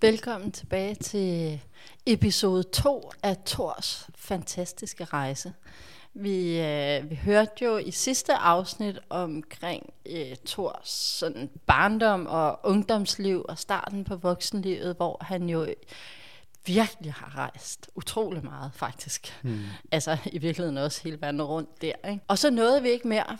Velkommen tilbage til episode 2 af Tors fantastiske rejse. Vi, øh, vi hørte jo i sidste afsnit omkring øh, Thors sådan barndom og ungdomsliv og starten på voksenlivet, hvor han jo virkelig har rejst utrolig meget, faktisk. Hmm. Altså i virkeligheden også hele verden rundt der. Ikke? Og så nåede vi ikke mere.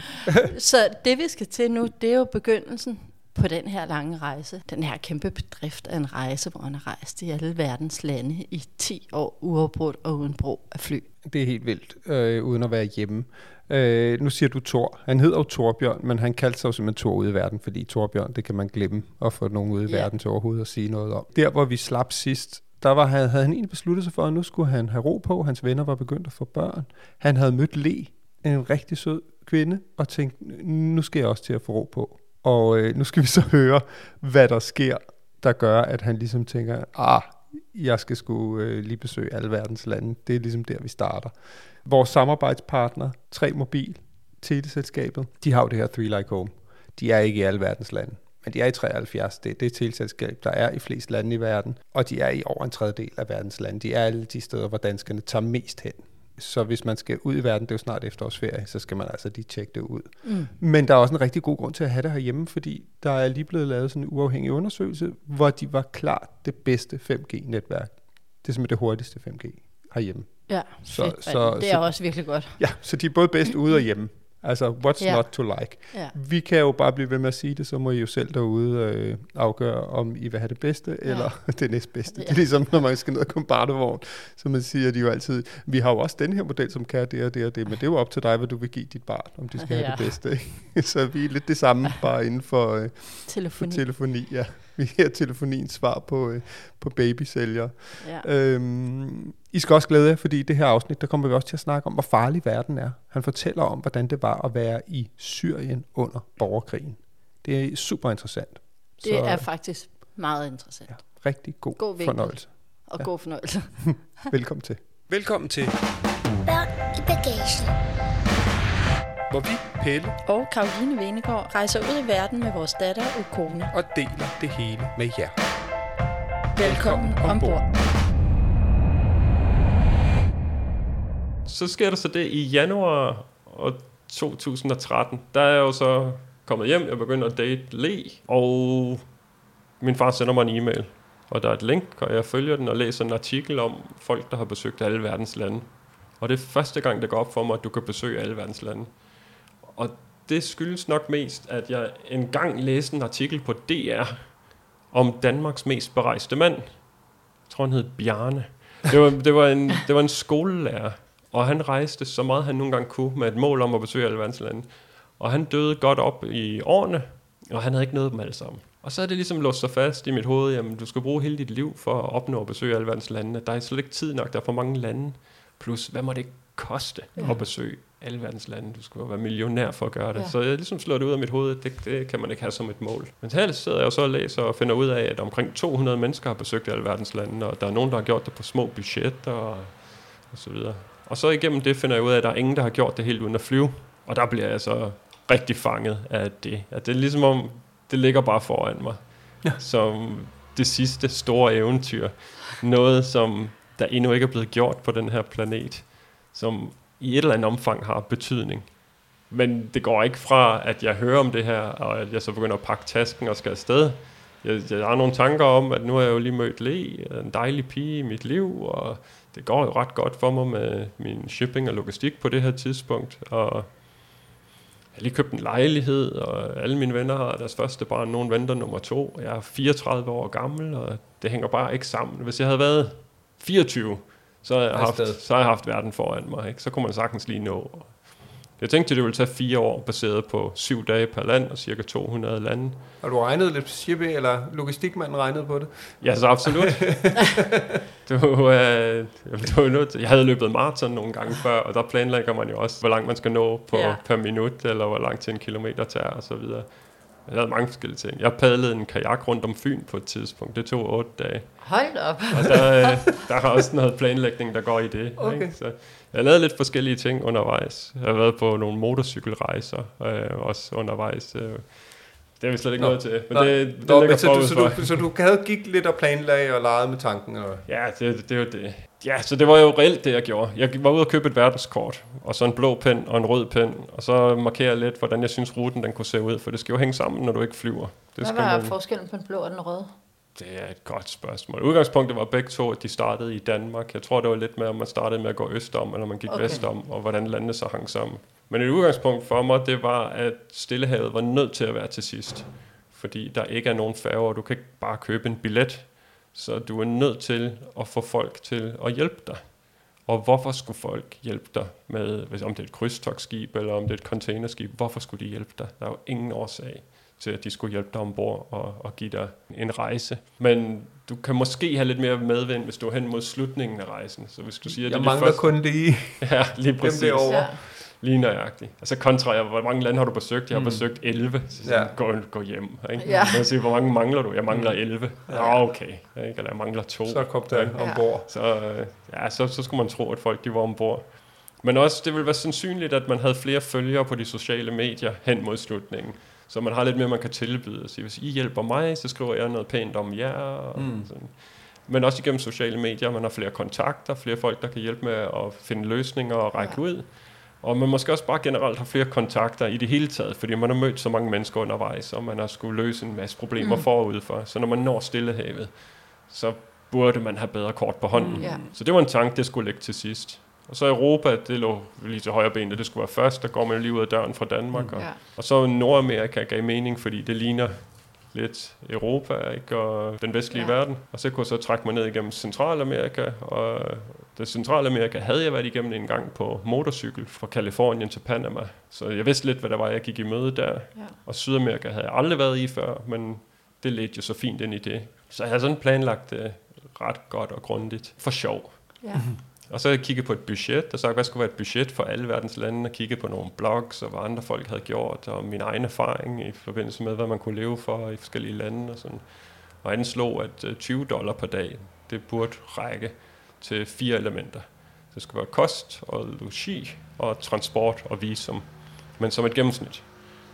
så det vi skal til nu, det er jo begyndelsen på den her lange rejse. Den her kæmpe bedrift af en rejse, hvor han har rejst i alle verdens lande i 10 år uafbrudt og uden brug af fly. Det er helt vildt, øh, uden at være hjemme. Øh, nu siger du Thor. Han hedder jo Torbjørn, men han kaldte sig jo simpelthen Thor ude i verden, fordi Torbjørn, det kan man glemme at få nogen ude i yeah. verden til overhovedet at sige noget om. Der, hvor vi slap sidst, der var, havde, havde han egentlig besluttet sig for, at nu skulle han have ro på. Hans venner var begyndt at få børn. Han havde mødt Le, en rigtig sød kvinde, og tænkt, nu skal jeg også til at få ro på. Og øh, nu skal vi så høre, hvad der sker, der gør, at han ligesom tænker, ah, jeg skal sgu øh, lige besøge alle verdens lande. Det er ligesom der, vi starter. Vores samarbejdspartner, 3 Mobil, teleselskabet, de har jo det her Three Like Home. De er ikke i alle verdens lande, men de er i 73. Det er det teleselskab, der er i flest lande i verden, og de er i over en tredjedel af verdens lande. De er alle de steder, hvor danskerne tager mest hen. Så hvis man skal ud i verden, det er jo snart efterårsferie, så skal man altså lige tjekke det ud. Mm. Men der er også en rigtig god grund til at have det herhjemme, fordi der er lige blevet lavet sådan en uafhængig undersøgelse, hvor de var klart det bedste 5G-netværk. Det er simpelthen det hurtigste 5G herhjemme. Ja, så, fedt, så, det er så, også virkelig godt. Ja, så de er både bedst ude og hjemme. Altså, what's yeah. not to like? Yeah. Vi kan jo bare blive ved med at sige det, så må I jo selv derude øh, afgøre, om I vil have det bedste, yeah. eller det næstbedste. Yeah. Det er ligesom, når man skal ned og komme barnevogn, så man siger de jo altid, vi har jo også den her model, som kan det og det og det, men det er jo op til dig, hvad du vil give dit barn, om de skal yeah. have det bedste. Ikke? så vi er lidt det samme, bare inden for, øh, telefoni. for telefoni. Ja. Vi er telefoniens svar på, øh, på babysælger. Ja. Øhm, I skal også glæde jer, fordi i det her afsnit, der kommer vi også til at snakke om, hvor farlig verden er. Han fortæller om, hvordan det var at være i Syrien under borgerkrigen. Det er super interessant. Det Så, er faktisk meget interessant. Ja, rigtig god, god fornøjelse. Og ja. god fornøjelse. Velkommen til. Velkommen til. Børn i bagagen hvor vi, Pelle og Karoline Venegård, rejser ud i verden med vores datter og kone. Og deler det hele med jer. Velkommen, Velkommen ombord. Så sker der så det i januar 2013. Der er jeg jo så kommet hjem, jeg begynder at date Le, og min far sender mig en e-mail, og der er et link, og jeg følger den og læser en artikel om folk, der har besøgt alle verdens lande. Og det er første gang, det går op for mig, at du kan besøge alle verdens lande. Og det skyldes nok mest, at jeg engang læste en artikel på DR om Danmarks mest berejste mand. Jeg tror, han hed Bjarne. Det var, det var, en, det var en skolelærer, og han rejste så meget, han nogle gange kunne, med et mål om at besøge alle verdens lande. Og han døde godt op i årene, og han havde ikke noget dem alle sammen. Og så er det ligesom låst sig fast i mit hoved, jamen du skal bruge hele dit liv for at opnå at besøge alle verdens lande. Der er slet ikke tid nok, der er for mange lande. Plus, hvad må det koste ja. at besøge alle verdens lande. Du skal være millionær for at gøre det. Ja. Så jeg ligesom slår det ud af mit hoved, det, det kan man ikke have som et mål. Men her sidder jeg så og læser og finder ud af, at omkring 200 mennesker har besøgt alle verdens lande, og der er nogen, der har gjort det på små budgetter og, og så videre. Og så igennem det finder jeg ud af, at der er ingen, der har gjort det helt uden at flyve. Og der bliver jeg så rigtig fanget af det. At det er ligesom om, det ligger bare foran mig. Ja. Som det sidste store eventyr. Noget, som der endnu ikke er blevet gjort på den her planet. Som i et eller andet omfang har betydning. Men det går ikke fra, at jeg hører om det her, og at jeg så begynder at pakke tasken og skal afsted. Jeg, jeg har nogle tanker om, at nu har jeg jo lige mødt Le, en dejlig pige i mit liv, og det går jo ret godt for mig med min shipping og logistik på det her tidspunkt. Og jeg har lige købt en lejlighed, og alle mine venner har deres første barn, nogen venter nummer to. Jeg er 34 år gammel, og det hænger bare ikke sammen. Hvis jeg havde været 24, så har jeg haft, så har jeg haft verden foran mig. Ikke? Så kunne man sagtens lige nå Jeg tænkte, det ville tage fire år, baseret på syv dage per land og cirka 200 lande. Har du regnet lidt på shipping, eller logistikmanden regnede på det? Ja, så absolut. du, øh, du er nødt til, jeg havde løbet maraton nogle gange før, og der planlægger man jo også, hvor langt man skal nå på, Ja. ja. per minut, eller hvor langt til en kilometer tager, og så videre. Jeg lavede mange forskellige ting. Jeg padlede en kajak rundt om Fyn på et tidspunkt. Det tog otte dage. Hold op. Og der, øh, der er også noget planlægning, der går i det. Okay. Ikke? Så jeg har lavet lidt forskellige ting undervejs. Jeg har været på nogle motorcykelrejser, øh, også undervejs. Øh. Det er vi slet ikke Nå. noget til. Men Nå. det, det Nå, men så, du, så, du, så du havde gik lidt og planlagde og legede med tanken? Og... Ja, det, det er jo det. Ja, så det var jo reelt det, jeg gjorde. Jeg var ude og købe et verdenskort, og så en blå pen og en rød pen, og så markere lidt, hvordan jeg synes, ruten den kunne se ud, for det skal jo hænge sammen, når du ikke flyver. Det Hvad skal var man, forskellen på den blå og den røde? Det er et godt spørgsmål. Udgangspunktet var begge to, at de startede i Danmark. Jeg tror, det var lidt med, om man startede med at gå østom, eller man gik Okay. okay. vestom, og hvordan landene så hang sammen. Men et udgangspunkt for mig, det var, at Stillehavet var nødt til at være til sidst. Fordi der ikke er nogen færger, og du kan ikke bare købe en billet. Så du er nødt til at få folk til at hjælpe dig. Og hvorfor skulle folk hjælpe dig med, hvis- om det er et krydstogsskib, eller om det er et containerskib, hvorfor skulle de hjælpe dig? Der er jo ingen årsag til, at de skulle hjælpe dig ombord og, og give dig en rejse. Men du kan måske have lidt mere medvind, hvis du er hen mod slutningen af rejsen. Så hvis du siger, at Jeg det er de mangler kun lige Ja, lige dem præcis. derovre. Ja. Lige nøjagtigt. Altså kontra, jeg, hvor mange lande har du besøgt? Jeg har Mm. mm. besøgt 11. Så Ja. ja. gå, gå hjem. Ikke? Ja. Siger, hvor mange mangler du? Jeg mangler Mm. 11. Ja, okay. Ikke? Eller jeg mangler to. Så kom der Ikke? ombord. Så, ja, så, så skulle man tro, at folk de var ombord. Men også, det ville være sandsynligt, at man havde flere følgere på de sociale medier hen mod slutningen. Så man har lidt mere, man kan tilbyde. Og sige, hvis I hjælper mig, så skriver jeg noget pænt om jer. Og Mm. sådan. Men også igennem sociale medier, man har flere kontakter, flere folk, der kan hjælpe med at finde løsninger og række Ja. ud. Og man måske også bare generelt har flere kontakter i det hele taget, fordi man har mødt så mange mennesker undervejs, og man har skulle løse en masse problemer Mm. mm. forud for. Så når man når Stillehavet, så burde man have bedre kort på hånden. Mm, ja. Så det var en tanke, det skulle ligge til sidst. Og så Europa, det lå lige til højre ben, det skulle være først, der går man jo lige ud af døren fra Danmark. Og, Ja. og så Nordamerika gav mening, fordi det ligner lidt Europa ikke? og den vestlige Ja. ja. verden. Og så kunne jeg så trække mig ned igennem Centralamerika, og det Centralamerika havde jeg været igennem en gang på motorcykel fra Kalifornien til Panama. Så jeg vidste lidt, hvad der var, jeg gik i møde der. Ja. Og Sydamerika havde jeg aldrig været i før, men det ledte jo så fint ind i det. Så jeg havde sådan planlagt det ret godt og grundigt for sjov. Ja. Og så jeg kigget på et budget, og sagt, hvad skulle være et budget for alle verdens lande, og kigget på nogle blogs, og hvad andre folk havde gjort, og min egen erfaring i forbindelse med, hvad man kunne leve for i forskellige lande og sådan. Og anslog, at øh, 20 dollar per dag, det burde række til fire elementer. Det skulle være kost og logi og transport og visum, men som et gennemsnit.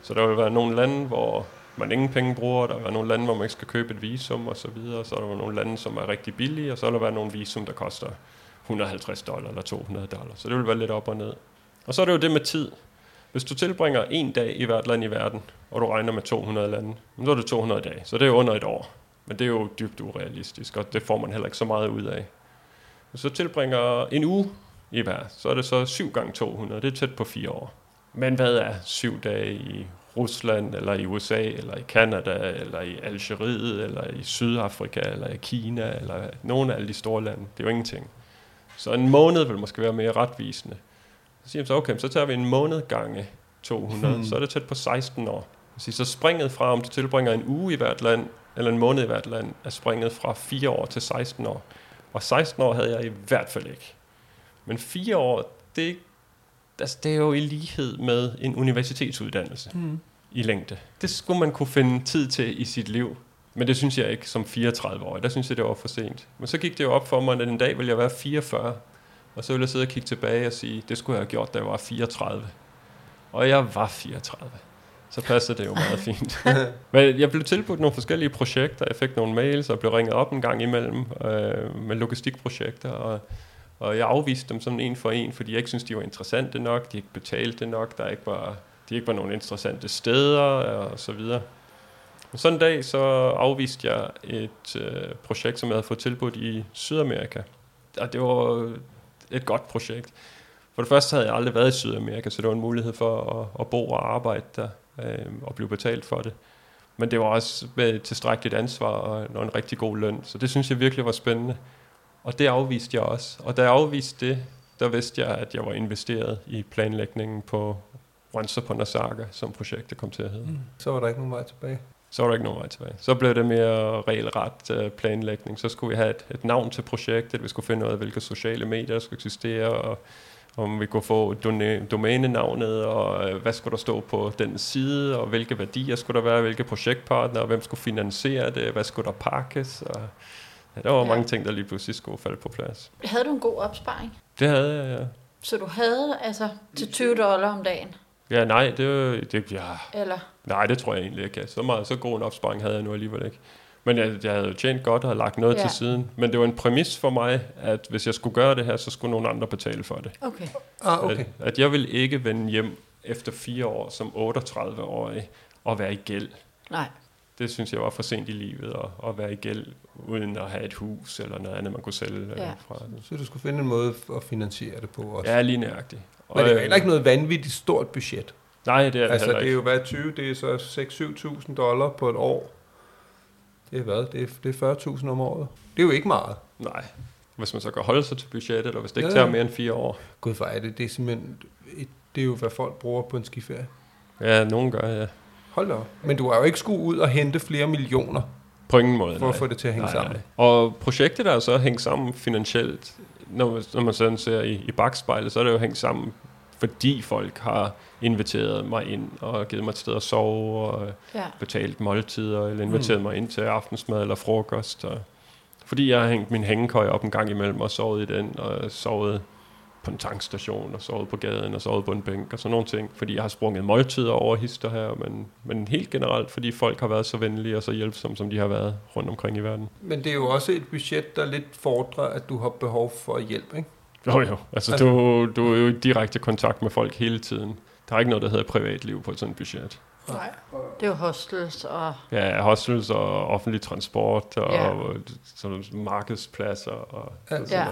Så der vil være nogle lande, hvor man ingen penge bruger, der vil være nogle lande, hvor man ikke skal købe et visum og så videre, så er der nogle lande, som er rigtig billige, og så vil der være nogle visum, der koster 150 dollar eller 200 dollar. Så det vil være lidt op og ned. Og så er det jo det med tid. Hvis du tilbringer en dag i hvert land i verden, og du regner med 200 lande, så er det 200 dage. Så det er under et år. Men det er jo dybt urealistisk, og det får man heller ikke så meget ud af. Hvis du tilbringer en uge i hver, så er det så 7 gange 200. Det er tæt på 4 år. Men hvad er 7 dage i Rusland, eller i USA, eller i Kanada, eller i Algeriet, eller i Sydafrika, eller i Kina, eller nogle af alle de store lande? Det er jo ingenting. Så en måned vil måske være mere retvisende. Så siger man så, okay, så tager vi en måned gange 200, Hmm. så er det tæt på 16 år. Så springet fra, om du tilbringer en uge i hvert land, eller en måned i hvert land, er springet fra 4 år til 16 år. Og 16 år havde jeg i hvert fald ikke. Men 4 år, det, altså, det er jo i lighed med en universitetsuddannelse Mm. i længde. Det skulle man kunne finde tid til i sit liv. Men det synes jeg ikke som 34 år. Der synes jeg, det var for sent. Men så gik det jo op for mig, at en dag ville jeg være 44. Og så ville jeg sidde og kigge tilbage og sige, det skulle jeg have gjort, da jeg var 34. Og jeg var 34. Så passede det jo meget fint. Men jeg blev tilbudt nogle forskellige projekter. Jeg fik nogle mails og blev ringet op en gang imellem øh, med logistikprojekter. Og, og jeg afviste dem sådan en for en, fordi jeg ikke synes de var interessante nok. De ikke betalte nok. Der ikke var, de ikke var nogle interessante steder og så videre. Sådan en dag så afviste jeg et øh, projekt, som jeg havde fået tilbudt i Sydamerika. Og det var et godt projekt. For det første havde jeg aldrig været i Sydamerika, så det var en mulighed for at, at bo og arbejde der øh, og blive betalt for det. Men det var også med tilstrækkeligt ansvar og, og en rigtig god løn. Så det synes jeg virkelig var spændende. Og det afviste jeg også. Og da jeg afviste det, der vidste jeg, at jeg var investeret i planlægningen på Rønser på Nasaga, som projektet kom til at hedde. Mm. Så var der ikke nogen vej tilbage. Så var der ikke nogen vej tilbage. Så blev det mere regelret øh, planlægning. Så skulle vi have et, et navn til projektet. Vi skulle finde ud af, hvilke sociale medier der skulle eksistere, og om vi kunne få done- domænenavnet, og øh, hvad skulle der stå på den side, og hvilke værdier skulle der være, hvilke projektpartnere, og hvem skulle finansiere det, hvad skulle der pakkes, og ja, der var ja. mange ting, der lige pludselig skulle falde på plads. Havde du en god opsparing? Det havde jeg, ja. Så du havde altså til 20 dollar om dagen? Ja, nej, det, det, ja, Eller? nej, det tror jeg egentlig ikke. Så, meget, så god en opsparing havde jeg nu alligevel ikke. Men jeg, jeg havde jo tjent godt og havde lagt noget ja. til siden. Men det var en præmis for mig, at hvis jeg skulle gøre det her, så skulle nogen andre betale for det. Okay. Ah, okay. At, at jeg ville ikke vende hjem efter fire år som 38-årig og være i gæld. Nej. Det synes jeg var for sent i livet, at, at være i gæld uden at have et hus eller noget andet, man kunne sælge Ja. fra. Så du skulle finde en måde at finansiere det på også. Ja, lige nøjagtigt. Men det er jo øh, heller ikke noget vanvittigt stort budget. Nej, det er det Altså, heller det er ikke. jo hvad 20, det er så 6-7.000 dollar på et år. Det er hvad? Det er, det er 40.000 om året. Det er jo ikke meget. Nej. Hvis man så kan holde sig til budgettet, eller hvis det ikke Ja, tager mere end fire år. Gud, for er det, det er simpelthen, et, det er jo, hvad folk bruger på en skiferie. Ja, nogen gør, ja. Hold da op. Men du har jo ikke skulle ud og hente flere millioner, På ingen måde, for at nej. få det til at hænge nej, sammen. Nej. Og projektet er så hængt sammen finansielt. Når, når man sådan ser i, i bagspejlet, så er det jo hængt sammen, fordi folk har inviteret mig ind og givet mig et sted at sove og øh, Ja. betalt måltider, eller inviteret mm. mig ind til aftensmad eller frokost. Og, fordi jeg har hængt min hængekøj op en gang imellem og sovet i den, og sovet på en tankstation, og sovet på gaden, og sovet på en bænk, og sådan nogle ting. Fordi jeg har sprunget måltider over hister her, men, men helt generelt, fordi folk har været så venlige og så hjælpsomme, som de har været rundt omkring i verden. Men det er jo også et budget, der lidt fordrer, at du har behov for hjælp, ikke? Jo jo, altså, Altså- du, du er jo i direkte kontakt med folk hele tiden. Der er ikke noget, der hedder privatliv på et sådan budget. Nej. Det er jo hostels og... Ja, hostels og offentlig transport og Ja. ja. sådan markedspladser. Og, Altså, Ja.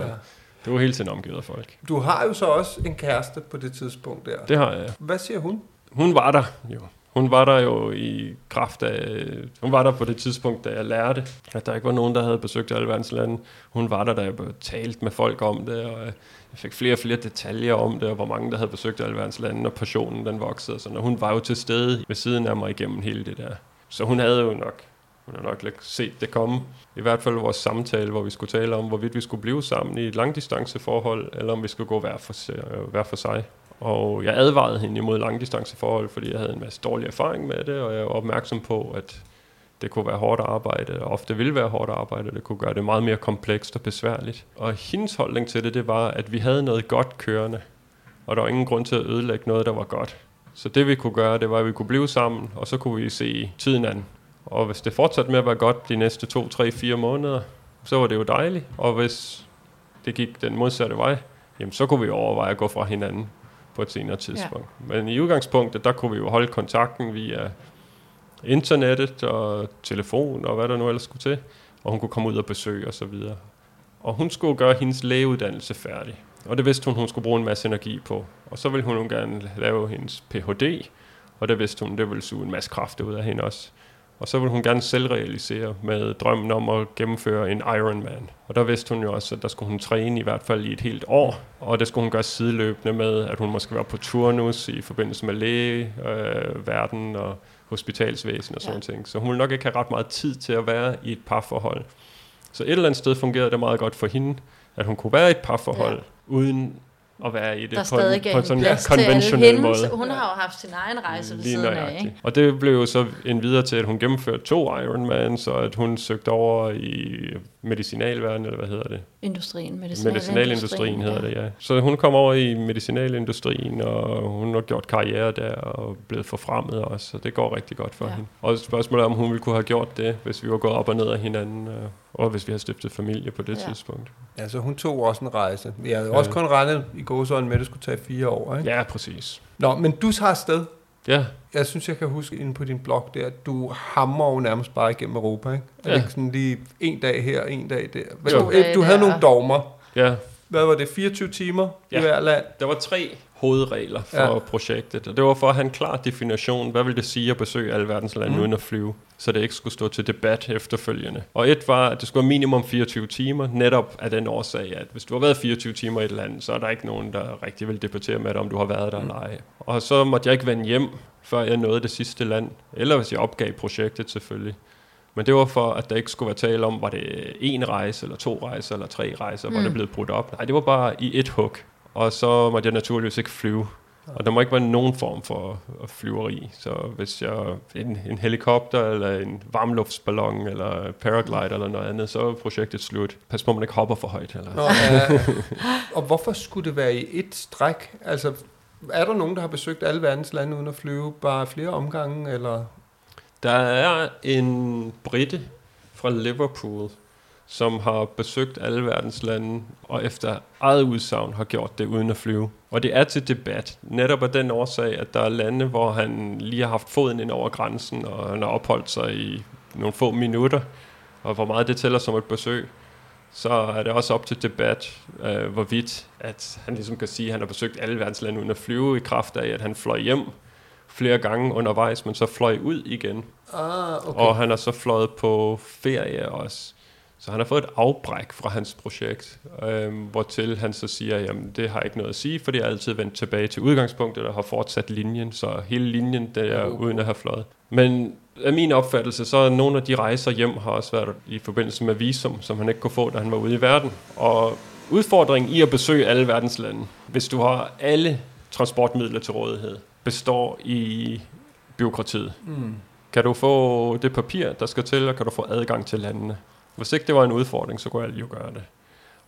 Du er hele tiden omgivet af folk. Du har jo så også en kæreste på det tidspunkt der. Det har jeg. Hvad siger hun? Hun var der jo. Hun var der jo i kraft af... Hun var der på det tidspunkt, da jeg lærte, at der ikke var nogen, der havde besøgt alle verdens lande. Hun var der, da jeg talte med folk om det, og jeg fik flere og flere detaljer om det, og hvor mange, der havde besøgt alle verdens lande, og passionen den voksede. Og, sådan. og hun var jo til stede ved siden af mig igennem hele det der. Så hun havde jo nok hun har nok ikke set det komme. I hvert fald vores samtale, hvor vi skulle tale om, hvorvidt vi skulle blive sammen i et langdistanceforhold, eller om vi skulle gå hver for, øh, hver for sig. Og jeg advarede hende imod langdistanceforhold, fordi jeg havde en masse dårlig erfaring med det, og jeg var opmærksom på, at det kunne være hårdt arbejde, og ofte ville være hårdt arbejde, det kunne gøre det meget mere komplekst og besværligt. Og hendes holdning til det, det var, at vi havde noget godt kørende, og der var ingen grund til at ødelægge noget, der var godt. Så det vi kunne gøre, det var, at vi kunne blive sammen, og så kunne vi se tiden an. Og hvis det fortsatte med at være godt de næste to, tre, fire måneder, så var det jo dejligt. Og hvis det gik den modsatte vej, jamen så kunne vi overveje at gå fra hinanden på et senere tidspunkt. Ja. Men i udgangspunktet, der kunne vi jo holde kontakten via internettet og telefon og hvad der nu ellers skulle til. Og hun kunne komme ud og besøge og så videre. Og hun skulle gøre hendes lægeuddannelse færdig. Og det vidste hun, hun skulle bruge en masse energi på. Og så ville hun gerne lave hendes Ph.D., og det vidste hun, det ville suge en masse kræfter ud af hende også. Og så ville hun gerne selvrealisere med drømmen om at gennemføre en Ironman. Og der vidste hun jo også, at der skulle hun træne i hvert fald i et helt år. Og det skulle hun gøre sideløbende med, at hun måske være på turnus i forbindelse med lægeverden øh, og hospitalsvæsen og sådan ja. ting. Så hun ville nok ikke have ret meget tid til at være i et parforhold. Så et eller andet sted fungerede det meget godt for hende, at hun kunne være i et parforhold, ja. uden at være i det Der på en, på en sådan alle konventionel hende. måde. Hun har jo haft sin egen rejse ved Lige siden af, ikke? Og det blev jo så en videre til, at hun gennemførte to Ironman, så at hun søgte over i medicinalverden, eller hvad hedder det? Industrien, medicinalindustrien. Medicinalindustrien hedder det, ja. Så hun kom over i medicinalindustrien, og hun har gjort karriere der, og blevet forfremmet også, så det går rigtig godt for Ja. ja. hende. Og spørgsmålet er, om hun ville kunne have gjort det, hvis vi var gået op og ned af hinanden, øh, og hvis vi havde stiftet familie på det Ja. ja. tidspunkt. Ja, så hun tog også en rejse. Jeg havde Ja. også kun regnet i gåsøjne med, at det skulle tage fire år, ikke? Ja, præcis. Nå, men du tager afsted. Ja, Jeg synes, jeg kan huske inde på din blog der, at du hammer jo nærmest bare igennem Europa, ikke? Er det Ja. ikke sådan lige en dag her, en dag der? Jo. du, du havde nogle dogmer. ja. Hvad var det, 24 timer ja. I hver land? Der var tre hovedregler for Ja. projektet, og det var for at have en klar definition, hvad vil det sige at besøge alle verdens lande mm. uden at flyve, så det ikke skulle stå til debat efterfølgende. Og et var, at det skulle være minimum 24 timer, netop af den årsag, at hvis du har været 24 timer i et land, så er der ikke nogen, der rigtig vil debattere med dig, om du har været der mm. eller ej. Og så måtte jeg ikke vende hjem, før jeg nåede det sidste land, eller hvis jeg opgav projektet selvfølgelig. Men det var for, at der ikke skulle være tale om, var det en rejse, eller to rejser, eller tre rejser, mm. var det blevet brudt op. Nej, det var bare i et hug. Og så måtte jeg naturligvis ikke flyve. Og der må ikke være nogen form for flyveri. Så hvis jeg en, en helikopter, eller en varmluftsballon, eller paraglider, eller noget andet, så er projektet slut. Pas på, at man ikke hopper for højt. Eller. Nå, ja. og hvorfor skulle det være i et stræk? Altså, er der nogen, der har besøgt alle verdens lande uden at flyve bare flere omgange, eller? Der er en britte fra Liverpool, som har besøgt alle verdens lande, og efter eget udsagn har gjort det uden at flyve. Og det er til debat, netop af den årsag, at der er lande, hvor han lige har haft foden ind over grænsen, og han har opholdt sig i nogle få minutter, og hvor meget det tæller som et besøg. Så er det også op til debat, øh, hvorvidt at han ligesom kan sige, at han har besøgt alle verdens lande uden at flyve, i kraft af, at han fløj hjem flere gange undervejs, men så fløj ud igen. Ah, okay. Okay. Og han har så fløjet på ferie også. Så han har fået et afbræk fra hans projekt, øhm, hvortil han så siger, jamen det har ikke noget at sige, for det er altid vendt tilbage til udgangspunktet og har fortsat linjen, så hele linjen det er uden at have fløjet. Men af min opfattelse, så er nogle af de rejser hjem har også været i forbindelse med visum, som han ikke kunne få, da han var ude i verden. Og udfordringen i at besøge alle verdens lande, hvis du har alle transportmidler til rådighed, består i byråkratiet. Mm. Kan du få det papir, der skal til, og kan du få adgang til landene? Hvis ikke det var en udfordring, så kunne alle jo gøre det.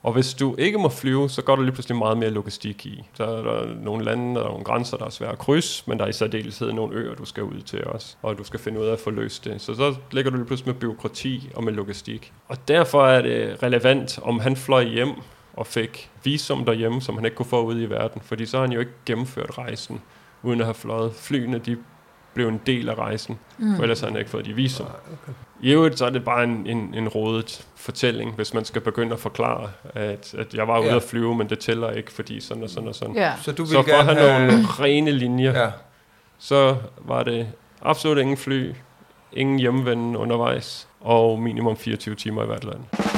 Og hvis du ikke må flyve, så går der lige pludselig meget mere logistik i. Så er der nogle lande og nogle grænser, der er svære at krydse, men der er i særdeleshed nogle øer, du skal ud til også. Og du skal finde ud af at få løst det. Så så ligger du lige pludselig med byråkrati og med logistik. Og derfor er det relevant, om han fløj hjem og fik visum derhjemme, som han ikke kunne få ud i verden. Fordi så har han jo ikke gennemført rejsen, uden at have fløjet. Flyene, de blev en del af rejsen, mm. for ellers havde han ikke fået de visum. I øvrigt så er det bare en, en, en rådet fortælling, hvis man skal begynde at forklare, at, at jeg var ude Ja. at flyve, men det tæller ikke, fordi sådan og sådan og sådan. Ja. Så du vil Så for at gerne have nogle rene linjer, Ja. så var det absolut ingen fly, ingen hjemvenden undervejs, og minimum 24 timer i hvert land.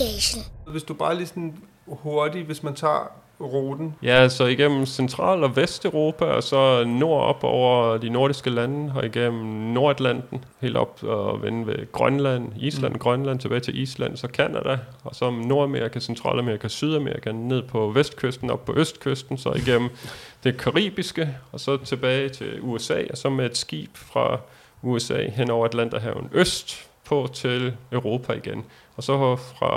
Bagagen. Hvis du bare lige sådan hurtigt, hvis man tager ruten. Ja, så igennem Central- og Vesteuropa, og så nordop over de nordiske lande, og igennem Nordatlanten, helt op og vende ved Grønland, Island, mm. Grønland, tilbage til Island, så Kanada, og så Nordamerika, Centralamerika, Sydamerika, ned på vestkysten, op på østkysten, så igennem det karibiske, og så tilbage til USA, og så med et skib fra USA hen over Atlanterhaven øst på til Europa igen. Og så fra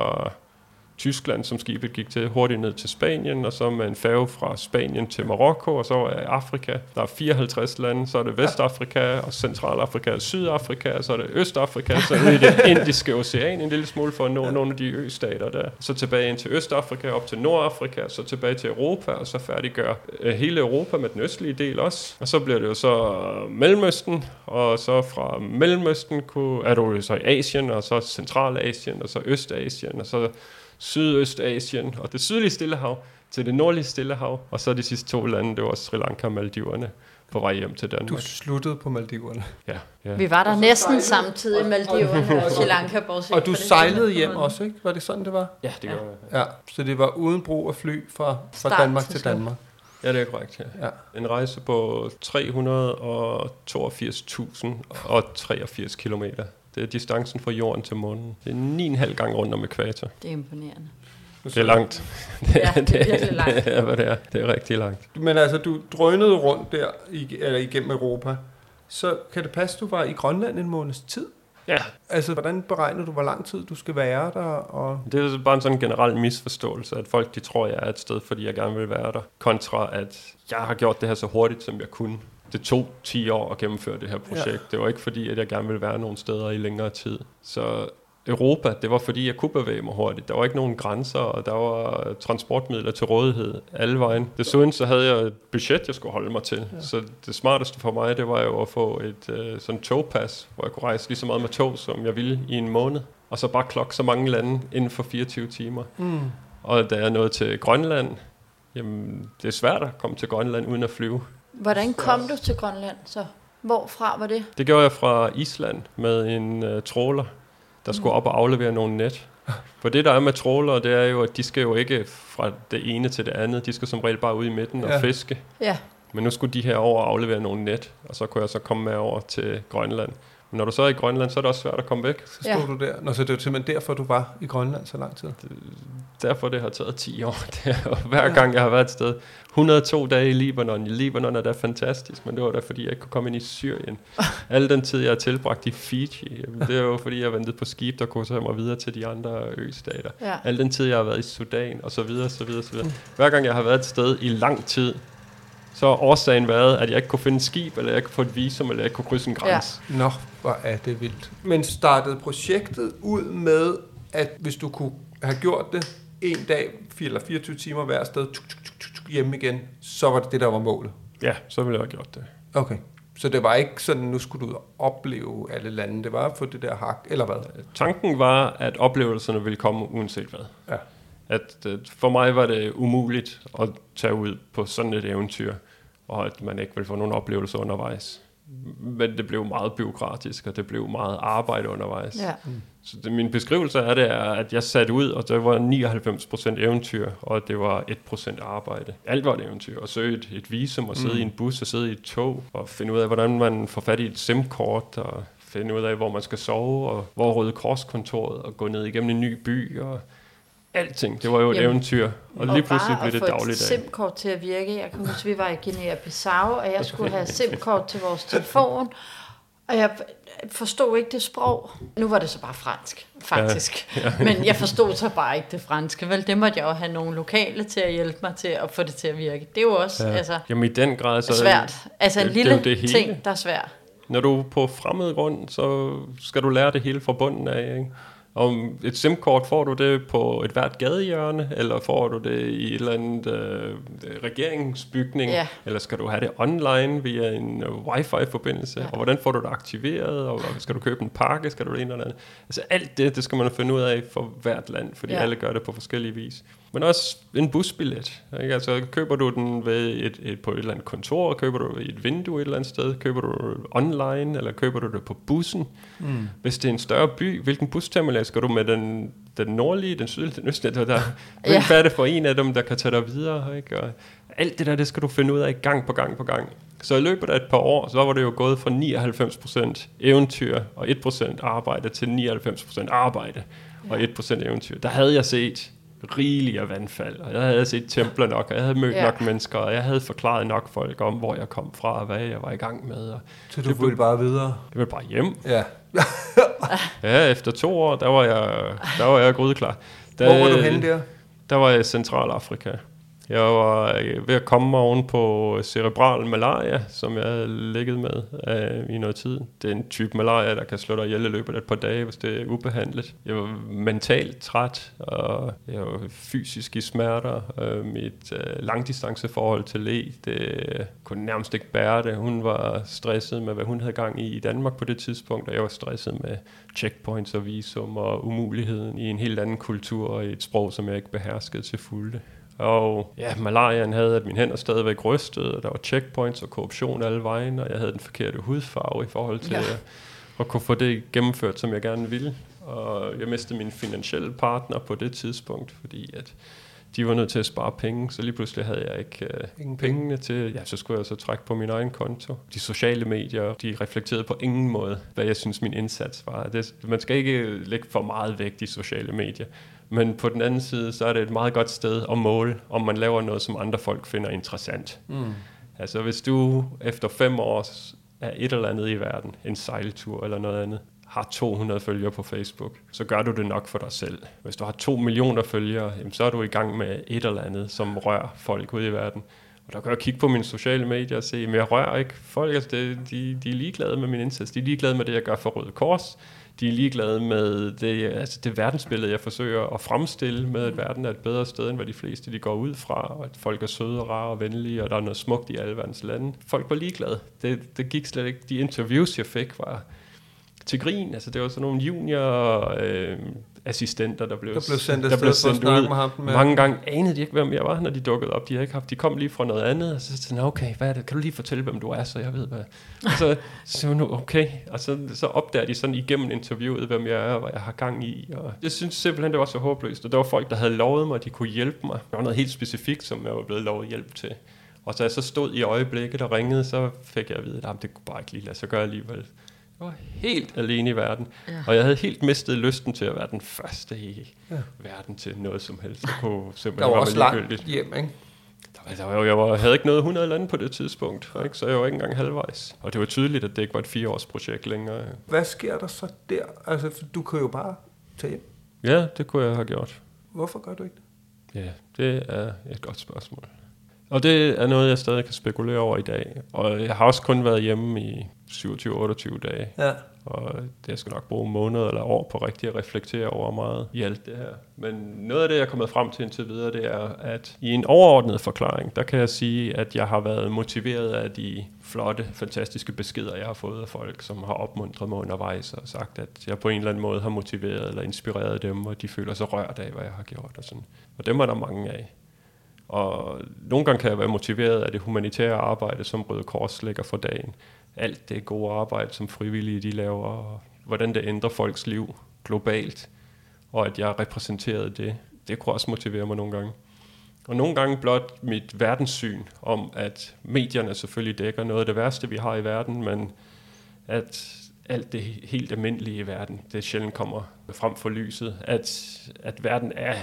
Tyskland, som skibet gik til, hurtigt ned til Spanien, og så med en færge fra Spanien til Marokko, og så er Afrika. Der er 54 lande, så er det Vestafrika, og Centralafrika og Sydafrika, og så er det Østafrika, så er det det indiske ocean en lille smule for at nå nogle af de østater der. Så tilbage ind til Østafrika, op til Nordafrika, så tilbage til Europa, og så færdiggør øh, hele Europa med den østlige del også. Og så bliver det jo så øh, Mellemøsten, og så fra Mellemøsten kunne, er du jo så i Asien, og så Centralasien, og så Østasien, og så Sydøstasien og det sydlige Stillehav til det nordlige Stillehav, og så de sidste to lande, det var Sri Lanka og Maldiverne på vej hjem til Danmark. Du sluttede på Maldiverne. Ja, ja. Vi var der næsten samtidig i Maldiverne og Sri Lanka, Og du sejlede hjem også, ikke? Var det sådan, det var? ja, det gør jeg. Ja, så det var uden brug af fly fra, fra Start Danmark til. Danmark. Ja, det er korrekt, ja. Ja. En rejse på 382.083 kilometer. Det er distancen fra jorden til månen. Det er 9,5 gange rundt om ekvator. Det er imponerende. Det er langt. Ja, det er virkelig langt. Det er, hvad det er. Det er rigtig langt. Men altså, du drønede rundt der, i, eller igennem Europa. Så kan det passe, du var i Grønland en måneds tid? Ja, Altså, hvordan beregner du, hvor lang tid du skal være der? Og... Det er bare en sådan generel misforståelse, at folk de tror, jeg er et sted, fordi jeg gerne vil være der, kontra at jeg har gjort det her så hurtigt, som jeg kunne. Det tog 10 år at gennemføre det her projekt. Ja. Det var ikke fordi, at jeg gerne ville være nogle steder i længere tid. Så Europa, det var fordi, jeg kunne bevæge mig hurtigt. Der var ikke nogen grænser, og der var transportmidler til rådighed alle vejen. Desuden så havde jeg et budget, jeg skulle holde mig til. Ja. Så det smarteste for mig, det var jo at få et uh, sådan togpas, hvor jeg kunne rejse lige så meget med tog, som jeg ville i en måned. Og så bare klokke så mange lande inden for 24 timer. Mm. Og da jeg nåede til Grønland, jamen det er svært at komme til Grønland uden at flyve. Hvordan kom du til Grønland så? Hvorfra var det? Det gjorde jeg fra Island med en uh, tråler, der skulle op og aflevere nogle net. For det, der er med tråler, det er jo, at de skal jo ikke fra det ene til det andet. De skal som regel bare ud i midten Ja. og fiske. Ja. Men nu skulle de her over og aflevere nogle net, og så kunne jeg så komme med over til Grønland. Men når du så er i Grønland, så er det også svært at komme væk. Så stod Ja. du der. Nå, så det var simpelthen derfor, du var i Grønland så lang tid. Derfor det har taget 10 år. Det er, jo hver gang jeg har været et sted. 102 dage i Libanon. I Libanon er det fantastisk, men det var da fordi, jeg ikke kunne komme ind i Syrien. Al den tid, jeg har tilbragt i Fiji, det er jo fordi, jeg ventede på skib, der kunne tage mig videre til de andre østater. Ja. Al den tid, jeg har været i Sudan, og så videre, så videre, så videre. Hver gang jeg har været et sted i lang tid, så har årsagen været, at jeg ikke kunne finde et skib, eller jeg ikke kunne få et visum, eller jeg ikke kunne krydse en grænse. Nå, hvor er det vildt. Men startede projektet ud med, at hvis du kunne have gjort det en dag, 4 eller 24 timer hver sted, tuk, tuk, tuk, tuk, hjemme igen, så var det det, der var målet. Ja, ja så ville jeg have gjort det. Okay. Så det var ikke sådan, nu skulle du opleve alle lande. Det var at få det der hak, eller hvad? Tanken var, at oplevelserne ville komme uanset hvad. Ja. At, at for mig var det umuligt at tage ud på sådan et eventyr, og at man ikke ville få nogen oplevelser undervejs. Men det blev meget byråkratisk, og det blev meget arbejde undervejs. Ja. Så det, min beskrivelse af det er, at jeg satte ud, og det var 99% eventyr, og det var 1% arbejde. Alt var et eventyr. At søge et, et visum, og sidde mm. i en bus, og sidde i et tog, og finde ud af, hvordan man får fat i et SIM-kort, og finde ud af, hvor man skal sove, og hvor Røde Korskontoret, og gå ned igennem en ny by, og alting. Det var jo et Jamen, eventyr, og lige pludselig bare blev det dagligdag. SIM-kort til at virke. Jeg kan huske, vi var i Guinea-Bissau, og jeg skulle have SIM-kort til vores telefon. Og jeg forstod ikke det sprog. Nu var det så bare fransk, faktisk. Ja, ja. Men jeg forstod så bare ikke det franske. Vel, det måtte jeg jo have nogle lokale til at hjælpe mig til at få det til at virke. Det er jo også ja. altså, Jamen i den grad, så svært. Altså en det- det lille det hele. ting, der er svært. Når du er på fremmed grund, så skal du lære det hele fra bunden af. Ikke? Om et SIM-kort, får du det på et hvert gadehjørne, eller får du det i et eller andet øh, regeringsbygning, Ja. eller skal du have det online via en øh, wifi-forbindelse, Ja. og hvordan får du det aktiveret, og skal du købe en pakke, skal du det ene eller andet. Altså alt det, det skal man finde ud af for hvert land, fordi ja. alle gør det på forskellige vis. Men også en busbillet. Ikke? Altså, køber du den ved et, et, på et eller andet kontor, køber du i et vindue et eller andet sted, køber du online, eller køber du det på bussen. Mm. Hvis det er en større by, hvilken busterminal skal du med den, den nordlige, den sydlige, den østlige? Der, der, Ja. Hvad er det for en af dem, der kan tage dig videre? Ikke? Og alt det der, det skal du finde ud af gang på gang på gang. Så i løbet af et par år, så var det jo gået fra 99% eventyr og 1% arbejde til 99% arbejde og 1% eventyr. Der havde jeg set rigeligt af vandfald, og jeg havde set templer nok, og jeg havde mødt Ja. nok mennesker, og jeg havde forklaret nok folk om, hvor jeg kom fra, og hvad jeg var i gang med. Og Så du ville bare videre? det var bare hjem. Ja. Ja, efter to år, der var jeg, der var jeg grydeklar. Da, Hvor var du henne der? Der var jeg i Centralafrika. Jeg var øh, ved at komme mig oven på cerebral malaria, som jeg havde ligget med øh, i noget tid. Det er en type malaria, der kan slå dig ihjel i løbet af et par dage, hvis det er ubehandlet. Jeg var mentalt træt, og jeg var fysisk i smerter. Øh, mit øh, langdistanceforhold til Le, det kunne nærmest ikke bære det. Hun var stresset med, hvad hun havde gang i i Danmark på det tidspunkt, og jeg var stresset med checkpoints og visum og umuligheden i en helt anden kultur og et sprog, som jeg ikke beherskede til fulde. Og ja, malariaen havde, at mine hænder stadigvæk rystede, og der var checkpoints og korruption alle vejen, og jeg havde den forkerte hudfarve i forhold til Ja. at, at kunne få det gennemført, som jeg gerne ville. Og jeg mistede min finansielle partner på det tidspunkt, fordi at de var nødt til at spare penge, så lige pludselig havde jeg ikke uh, Ingen penge. pengene til, ja, så skulle jeg så trække på min egen konto. De sociale medier, de reflekterede på ingen måde, hvad jeg synes min indsats var. Det, man skal ikke lægge for meget vægt i sociale medier. Men på den anden side, så er det et meget godt sted at måle, om man laver noget, som andre folk finder interessant. Mm. Altså hvis du efter fem år af et eller andet i verden, en sejltur eller noget andet, har 200 følgere på Facebook, så gør du det nok for dig selv. Hvis du har 2 millioner følgere, jamen, så er du i gang med et eller andet, som rører folk ud i verden. Og der kan jeg kigge på mine sociale medier og se, men jeg rører ikke folk. Altså det, de, de er ligeglade med min indsats. De er ligeglade med det, jeg gør for Røde Kors. De er ligeglade med det, altså det verdensbillede, jeg forsøger at fremstille med, at verden er et bedre sted, end hvad de fleste de går ud fra, og at folk er søde og rare og venlige, og der er noget smukt i alle verdens lande. Folk var ligeglade. Det, det gik slet ikke. De interviews, jeg fik, var til grin. Altså, det var sådan nogle junior øh, assistenter, der blev, Der blev sendt der blev sendt ud. med ham, med- Mange gange anede de ikke, hvem jeg var, når de dukkede op. De, havde ikke haft, de kom lige fra noget andet, og så sagde jeg, okay, hvad er det? Kan du lige fortælle, hvem du er, så jeg ved, hvad... Og så så nu, okay, og så, så opdager de sådan igennem interviewet, hvem jeg er, og hvad jeg har gang i. Og jeg synes simpelthen, det var så håbløst, og der var folk, der havde lovet mig, at de kunne hjælpe mig. Der var noget helt specifikt, som jeg var blevet lovet hjælp til. Og så jeg så stod i øjeblikket og ringede, så fik jeg at vide, at det kunne bare ikke lige lade sig gøre alligevel. Jeg var helt alene i verden. Ja. Og jeg havde helt mistet lysten til at være den første i ja. verden til noget som helst. Jeg kunne Der simpelthen var være også langt hjem, ikke? Der var, der var, jeg var, havde ikke noget 100 lande på det tidspunkt, ikke? så jeg var ikke engang halvvejs. Og det var tydeligt, at det ikke var et fireårsprojekt længere. Hvad sker der så der? Altså, du kan jo bare tage hjem. Ja, det kunne jeg have gjort. Hvorfor gør du ikke det? Ja, det er et godt spørgsmål. Og det er noget, jeg stadig kan spekulere over i dag. Og jeg har også kun været hjemme i 27-28 dage. Ja. Og det skal nok bruge måneder eller år på rigtig at reflektere over meget i alt det her. Men noget af det, jeg er kommet frem til indtil videre, det er, at i en overordnet forklaring, der kan jeg sige, at jeg har været motiveret af de flotte, fantastiske beskeder, jeg har fået af folk, som har opmuntret mig undervejs og sagt, at jeg på en eller anden måde har motiveret eller inspireret dem, og de føler sig rørt af, hvad jeg har gjort. Og, sådan. og dem er der mange af. Og nogle gange kan jeg være motiveret af det humanitære arbejde, som Røde Kors lægger for dagen. Alt det gode arbejde, som frivillige de laver, og hvordan det ændrer folks liv globalt, og at jeg repræsenterede det, det kunne også motivere mig nogle gange. Og nogle gange blot mit verdenssyn om, at medierne selvfølgelig dækker noget af det værste, vi har i verden, men at alt det helt almindelige i verden, det sjældent kommer frem for lyset. At, at verden er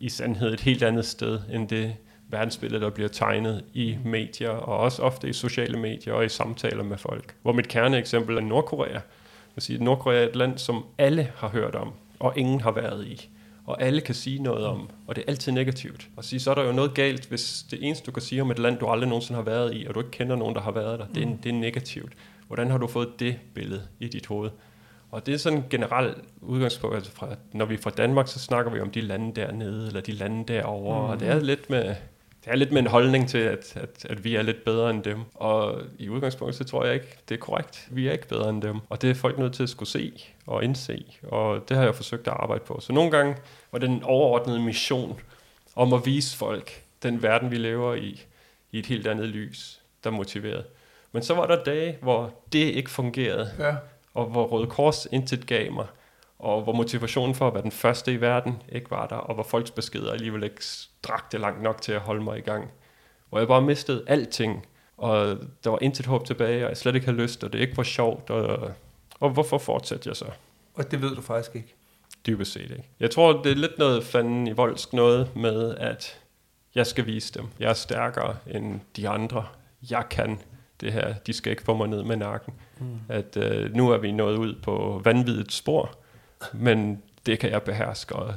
i sandhed et helt andet sted, end det verdensbillede, der bliver tegnet i medier, og også ofte i sociale medier og i samtaler med folk. Hvor mit kerneeksempel er Nordkorea. Jeg siger, Nordkorea er et land, som alle har hørt om, og ingen har været i. Og alle kan sige noget om, og det er altid negativt. Og sige, så er der jo noget galt, hvis det eneste, du kan sige om et land, du aldrig nogensinde har været i, og du ikke kender nogen, der har været der, det er, det er negativt. Hvordan har du fået det billede i dit hoved? Og det er sådan en generelt udgangspunkt, altså fra, når vi er fra Danmark, så snakker vi om de lande dernede, eller de lande derovre, mm. og det er lidt med, det er lidt med en holdning til, at, at, at vi er lidt bedre end dem. Og i udgangspunktet, så tror jeg ikke, det er korrekt. Vi er ikke bedre end dem. Og det er folk nødt til at skulle se og indse. Og det har jeg forsøgt at arbejde på. Så nogle gange var det en overordnet mission om at vise folk den verden, vi lever i, i et helt andet lys, der motiverede. Men så var der dage, hvor det ikke fungerede, Ja. og hvor Røde Kors intet gav mig, og hvor motivationen for at være den første i verden ikke var der, og hvor folks beskeder alligevel ikke strakte langt nok til at holde mig i gang. Hvor jeg bare mistede alting, og der var intet håb tilbage, og jeg slet ikke havde lyst, og det ikke var sjovt, og, og hvorfor fortsatte jeg så? Og det ved du faktisk ikke. Dybest set ikke. Jeg tror, det er lidt noget fanden i voldsk noget med, at jeg skal vise dem. Jeg er stærkere end de andre. Jeg kan det her. De skal ikke få mig ned med nakken. Mm. At øh, nu er vi nået ud på vanvittigt spor, men det kan jeg beherske, og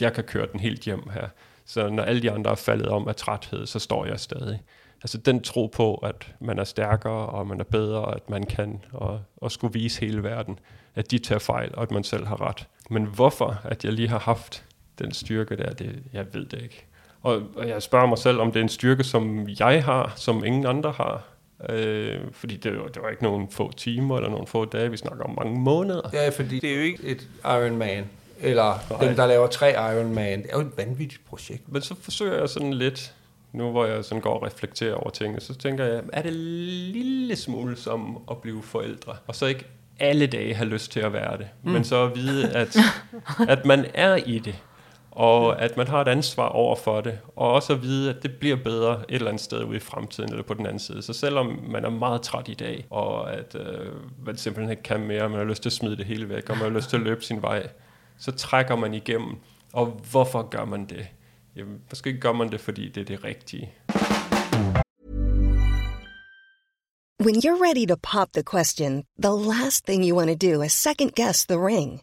jeg kan køre den helt hjem her. Så når alle de andre er faldet om af træthed, så står jeg stadig. Altså den tro på, at man er stærkere, og man er bedre, og at man kan, og, og skulle vise hele verden, at de tager fejl, og at man selv har ret. Men hvorfor, at jeg lige har haft den styrke der, det, jeg ved det ikke. Og, og jeg spørger mig selv, om det er en styrke, som jeg har, som ingen andre har. Øh, fordi det, var- det var ikke nogle få timer eller nogle få dage, vi snakker om mange måneder. Ja, fordi det er jo ikke et Iron Man, eller Nej. dem, der laver tre Iron Man. Det er jo et vanvittigt projekt. Men så forsøger jeg sådan lidt, nu hvor jeg sådan går og reflekterer over tingene, så tænker jeg, er det lille smule som at blive forældre? Og så ikke alle dage have lyst til at være det, mm. men så at vide, at, at man er i det, og at man har et ansvar over for det, og også at vide, at det bliver bedre et eller andet sted ude i fremtiden, eller på den anden side. Så selvom man er meget træt i dag, og at øh, man simpelthen ikke kan mere, man har lyst til at smide det hele væk, og man har lyst til at løbe sin vej, så trækker man igennem. Og hvorfor gør man det? Jamen, måske gør man det, fordi det er det rigtige. When you're ready to pop the question, the last thing you want to do is second guess the ring.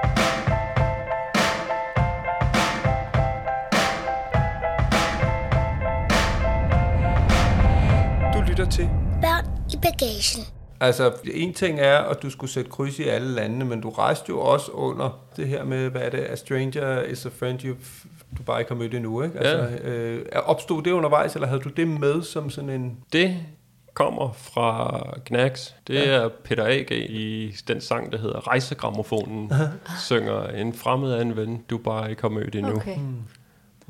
Lytter til. Børn i bagagen. Altså, en ting er, at du skulle sætte kryds i alle landene, men du rejste jo også under det her med, hvad er det, a stranger is a friend you, du bare ikke har mødt endnu, ikke? Altså, Ja. øh, opstod det undervejs, eller havde du det med som sådan en... Det kommer fra Knacks. Det Ja. er Peter A.G. i den sang, der hedder Rejsegrammofonen, synger en fremmed af en ven, du bare ikke har mødt endnu. Okay.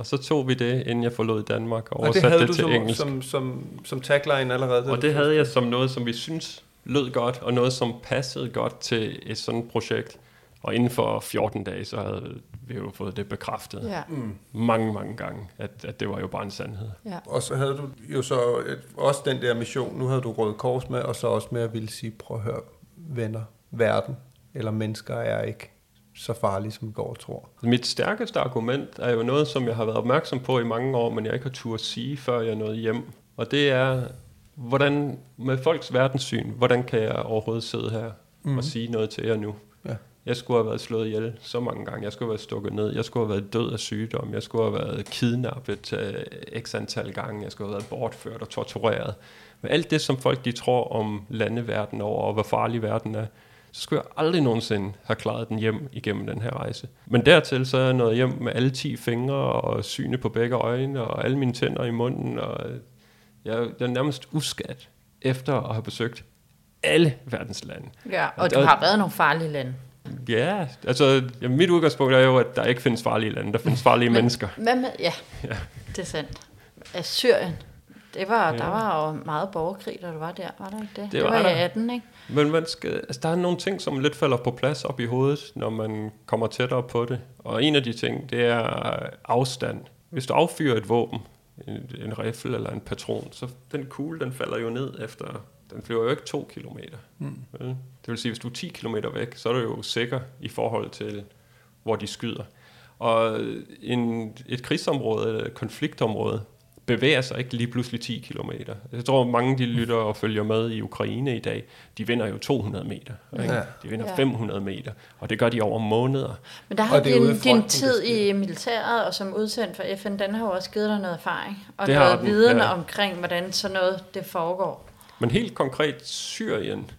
Og så tog vi det, inden jeg forlod Danmark, og Og det oversatte havde det, du til som, engelsk. som, som, som tagline allerede? Og det havde jeg som noget, som vi synes lød godt, og noget, som passede godt til et sådan projekt. Og inden for 14 dage, så havde vi jo fået det bekræftet Ja. Mm. mange, mange gange, at, at det var jo bare en sandhed. ja. Og så havde du jo så et, også den der mission, nu havde du Røde Kors med, og så også med at ville sige, prøv at høre, venner, verden eller mennesker er ikke så farlige, som vi går og tror. Mit stærkeste argument er jo noget, som jeg har været opmærksom på i mange år, men jeg ikke har turde sige, før jeg nåede hjem. Og det er, hvordan med folks verdenssyn, hvordan kan jeg overhovedet sidde her Mhm. mm. og sige noget til jer nu? Ja. Jeg skulle have været slået ihjel så mange gange. Jeg skulle have været stukket ned. Jeg skulle have været død af sygdom. Jeg skulle have været kidnappet uh, x antal gange. Jeg skulle have været bortført og tortureret. Men alt det, som folk de tror om landeverden over, og hvor farlig verden er, så skulle jeg aldrig nogensinde have klaret den hjem igennem den her rejse. Men dertil så er jeg nået hjem med alle 10 fingre og syne på begge øjne og alle mine tænder i munden. Og jeg jeg er nærmest uskat efter at have besøgt alle verdens lande. ja. Og Og du der- har været nogle farlige lande. Ja, altså ja, mit udgangspunkt er jo, at der ikke findes farlige lande, der findes farlige Men- mennesker. Hvad med, ja, Ja. det er sandt. Af Syrien, det var, Ja. der var jo meget borgerkrig, da du var der, var der ikke det? Det var, var i der. 18, ikke? Men man skal, altså, der er nogle ting, som lidt falder på plads op i hovedet, når man kommer tættere på det. Og en af de ting, det er afstand. Hvis du affyrer et våben, en, en rifle eller en patron, så den kugle, den falder jo ned efter, den flyver jo ikke to kilometer. Mm. Vel? Det vil sige, hvis du er 10 kilometer væk, så er du jo sikker i forhold til, hvor de skyder. Og en, et krigsområde, et konfliktområde, bevæger sig ikke lige pludselig 10 kilometer. Jeg tror, mange de lytter og følger med i Ukraine i dag. De vinder jo 200 meter. Ikke? Ja. De vinder Ja. 500 meter. Og det gør de over måneder. Men der Og har i din, din tid i militæret og som udsendt for FN, den har jo også givet dig noget erfaring og Det har noget den, viden ja. omkring, hvordan sådan noget det foregår. Men helt konkret, Syrien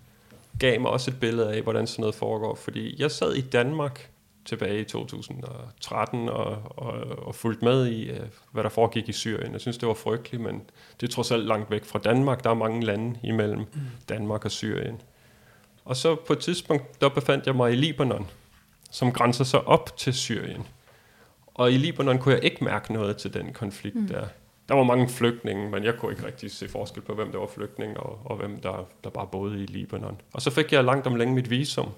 gav mig også et billede af, hvordan sådan noget foregår. Fordi jeg sad i Danmark tilbage i 2013 og, og, og fulgte med i, øh, hvad der foregik i Syrien. Jeg synes, det var frygteligt, men det er trods alt langt væk fra Danmark. Der er mange lande imellem Danmark og Syrien. Og så på et tidspunkt, der befandt jeg mig i Libanon, som grænser sig op til Syrien. Og i Libanon kunne jeg ikke mærke noget til den konflikt mm. der. Der var mange flygtninge, men jeg kunne ikke rigtig se forskel på, hvem der var flygtninge og, og hvem der, der bare boede i Libanon. Og så fik jeg langt om længe mit visum,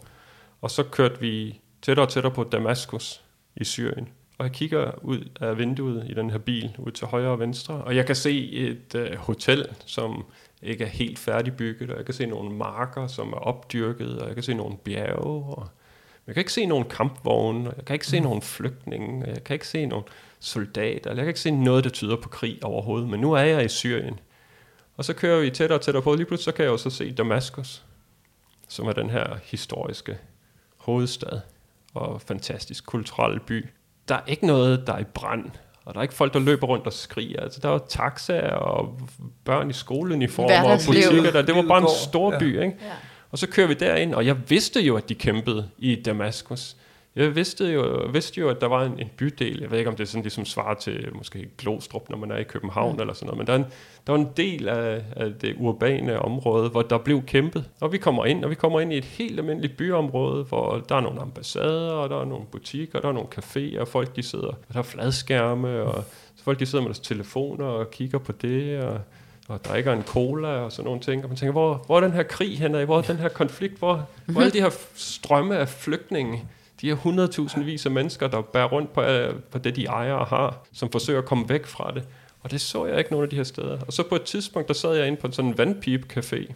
og så kørte vi tættere og tættere på Damaskus i Syrien. Og jeg kigger ud af vinduet i den her bil, ud til højre og venstre, og jeg kan se et øh, hotel, som ikke er helt færdigbygget, og jeg kan se nogle marker, som er opdyrket, og jeg kan se nogle bjerge, og jeg kan ikke se nogen kampvogne, og jeg kan ikke se nogen flygtninge, og jeg kan ikke se nogen soldater, eller jeg kan ikke se noget, der tyder på krig overhovedet. Men nu er jeg i Syrien. Og så kører vi tættere og tættere på, og lige pludselig så kan jeg jo så se Damaskus, som er den her historiske hovedstad og fantastisk kulturel by. Der er ikke noget, der er i brand, og der er ikke folk, der løber rundt og skriger. Altså, der er jo taxaer og børn i skoleuniformer og butikker. Der. Det var bare en stor ja. by, ikke? Ja. Og så kører vi derind, og jeg vidste jo, at de kæmpede i Damaskus. Jeg vidste jo, vidste jo, at der var en, en bydel, jeg ved ikke, om det er sådan ligesom svar til måske Glostrup, når man er i København mm. eller sådan noget, men der er en, der var en del af, af det urbane område, hvor der blev kæmpet. Og vi kommer ind, og vi kommer ind i et helt almindeligt byområde, hvor der er nogle ambassader, og der er nogle butikker, og der er nogle caféer, og folk de sidder, og der er fladskærme, og så folk de sidder med deres telefoner og kigger på det, og og drikker en cola og sådan nogle ting, og man tænker, hvor, hvor er den her krig henne? Hvor er den her konflikt? Hvor, hvor er alle de her strømme af flygtninge? De her 100.000 vis af mennesker, der bærer rundt på, øh, på det, de ejer og har, som forsøger at komme væk fra det. Og det så jeg ikke nogen af de her steder. Og så på et tidspunkt, der sad jeg inde på sådan en vandpipe-café,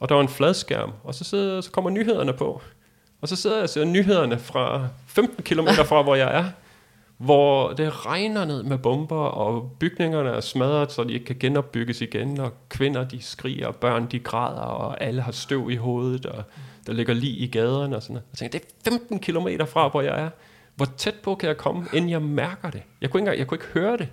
og der var en fladskærm, og så, sidder, så kommer nyhederne på. Og så sidder jeg og ser nyhederne fra 15 km fra, hvor jeg er, hvor det regner ned med bomber, og bygningerne er smadret, så de ikke kan genopbygges igen, og kvinder de skriger, og børn de græder, og alle har støv i hovedet, og der ligger lige i gaderne og sådan noget. Jeg tænker, det er 15 km fra, hvor jeg er. Hvor tæt på kan jeg komme, inden jeg mærker det? Jeg kunne ikke, engang, jeg kunne ikke høre det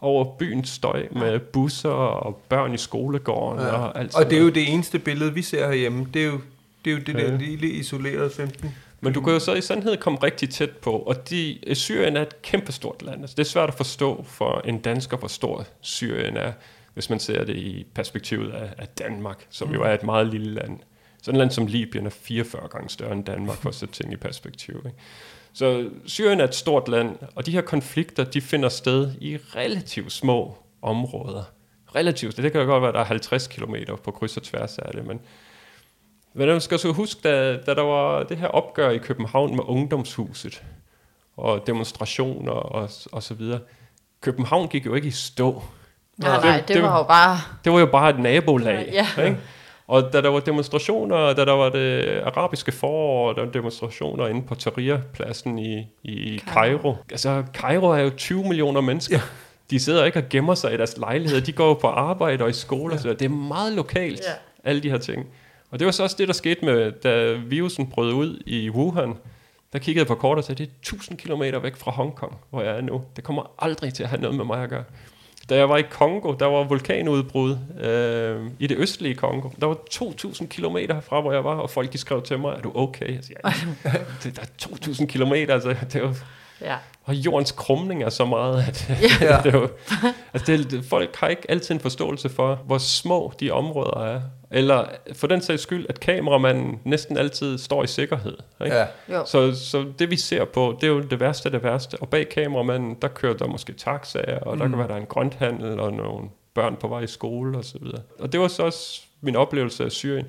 over byens støj med busser og børn i skolegården ja. og alt Og det er jo det eneste billede, vi ser herhjemme. Det er jo det, er jo det ja. der lille isolerede 15 men du kan jo så i sandhed komme rigtig tæt på, og de, Syrien er et kæmpestort land. Altså, det er svært at forstå for en dansker, hvor stor Syrien er, hvis man ser det i perspektivet af, af Danmark, som mm. jo er et meget lille land. Sådan et land som Libyen er 44 gange større end Danmark, for at sætte ting i perspektiv. Ikke? Så Syrien er et stort land, og de her konflikter, de finder sted i relativt små områder. Relativt, det kan godt være, at der er 50 km på kryds og tværs af det, men men man skal så huske, da, da der var det her opgør i København med ungdomshuset, og demonstrationer og, og så videre. København gik jo ikke i stå. Nej, nej, det, det, var jo bare... Det var jo bare et nabolag. Ja. Ikke? Og da der var demonstrationer, da der var det arabiske forår, der var demonstrationer inde på Tahrir-pladsen i, i Cairo. Altså, Cairo er jo 20 millioner mennesker. Ja. De sidder ikke og gemmer sig i deres lejligheder. De går jo på arbejde og i skole. Ja. Så det er meget lokalt, ja. alle de her ting. Og det var så også det, der skete med, da virusen brød ud i Wuhan. Der kiggede jeg på kort og sagde, det er 1000 km væk fra Hongkong, hvor jeg er nu. Det kommer aldrig til at have noget med mig at gøre. Da jeg var i Kongo, der var vulkanudbrud øh, i det østlige Kongo. Der var 2.000 km fra, hvor jeg var, og folk de skrev til mig, er du okay? Jeg siger, der er 2.000 km, altså det var Ja. Og jordens krumning er så meget, at ja. det jo, altså det, folk har ikke altid en forståelse for, hvor små de områder er. Eller for den sags skyld, at kameramanden næsten altid står i sikkerhed. Ikke? Ja. Så, så det vi ser på, det er jo det værste af det værste. Og bag kameramanden, der kører der måske taxaer, og mm. der kan være der en grønthandel, og nogle børn på vej i skole osv. Og, og det var så også min oplevelse af Syrien.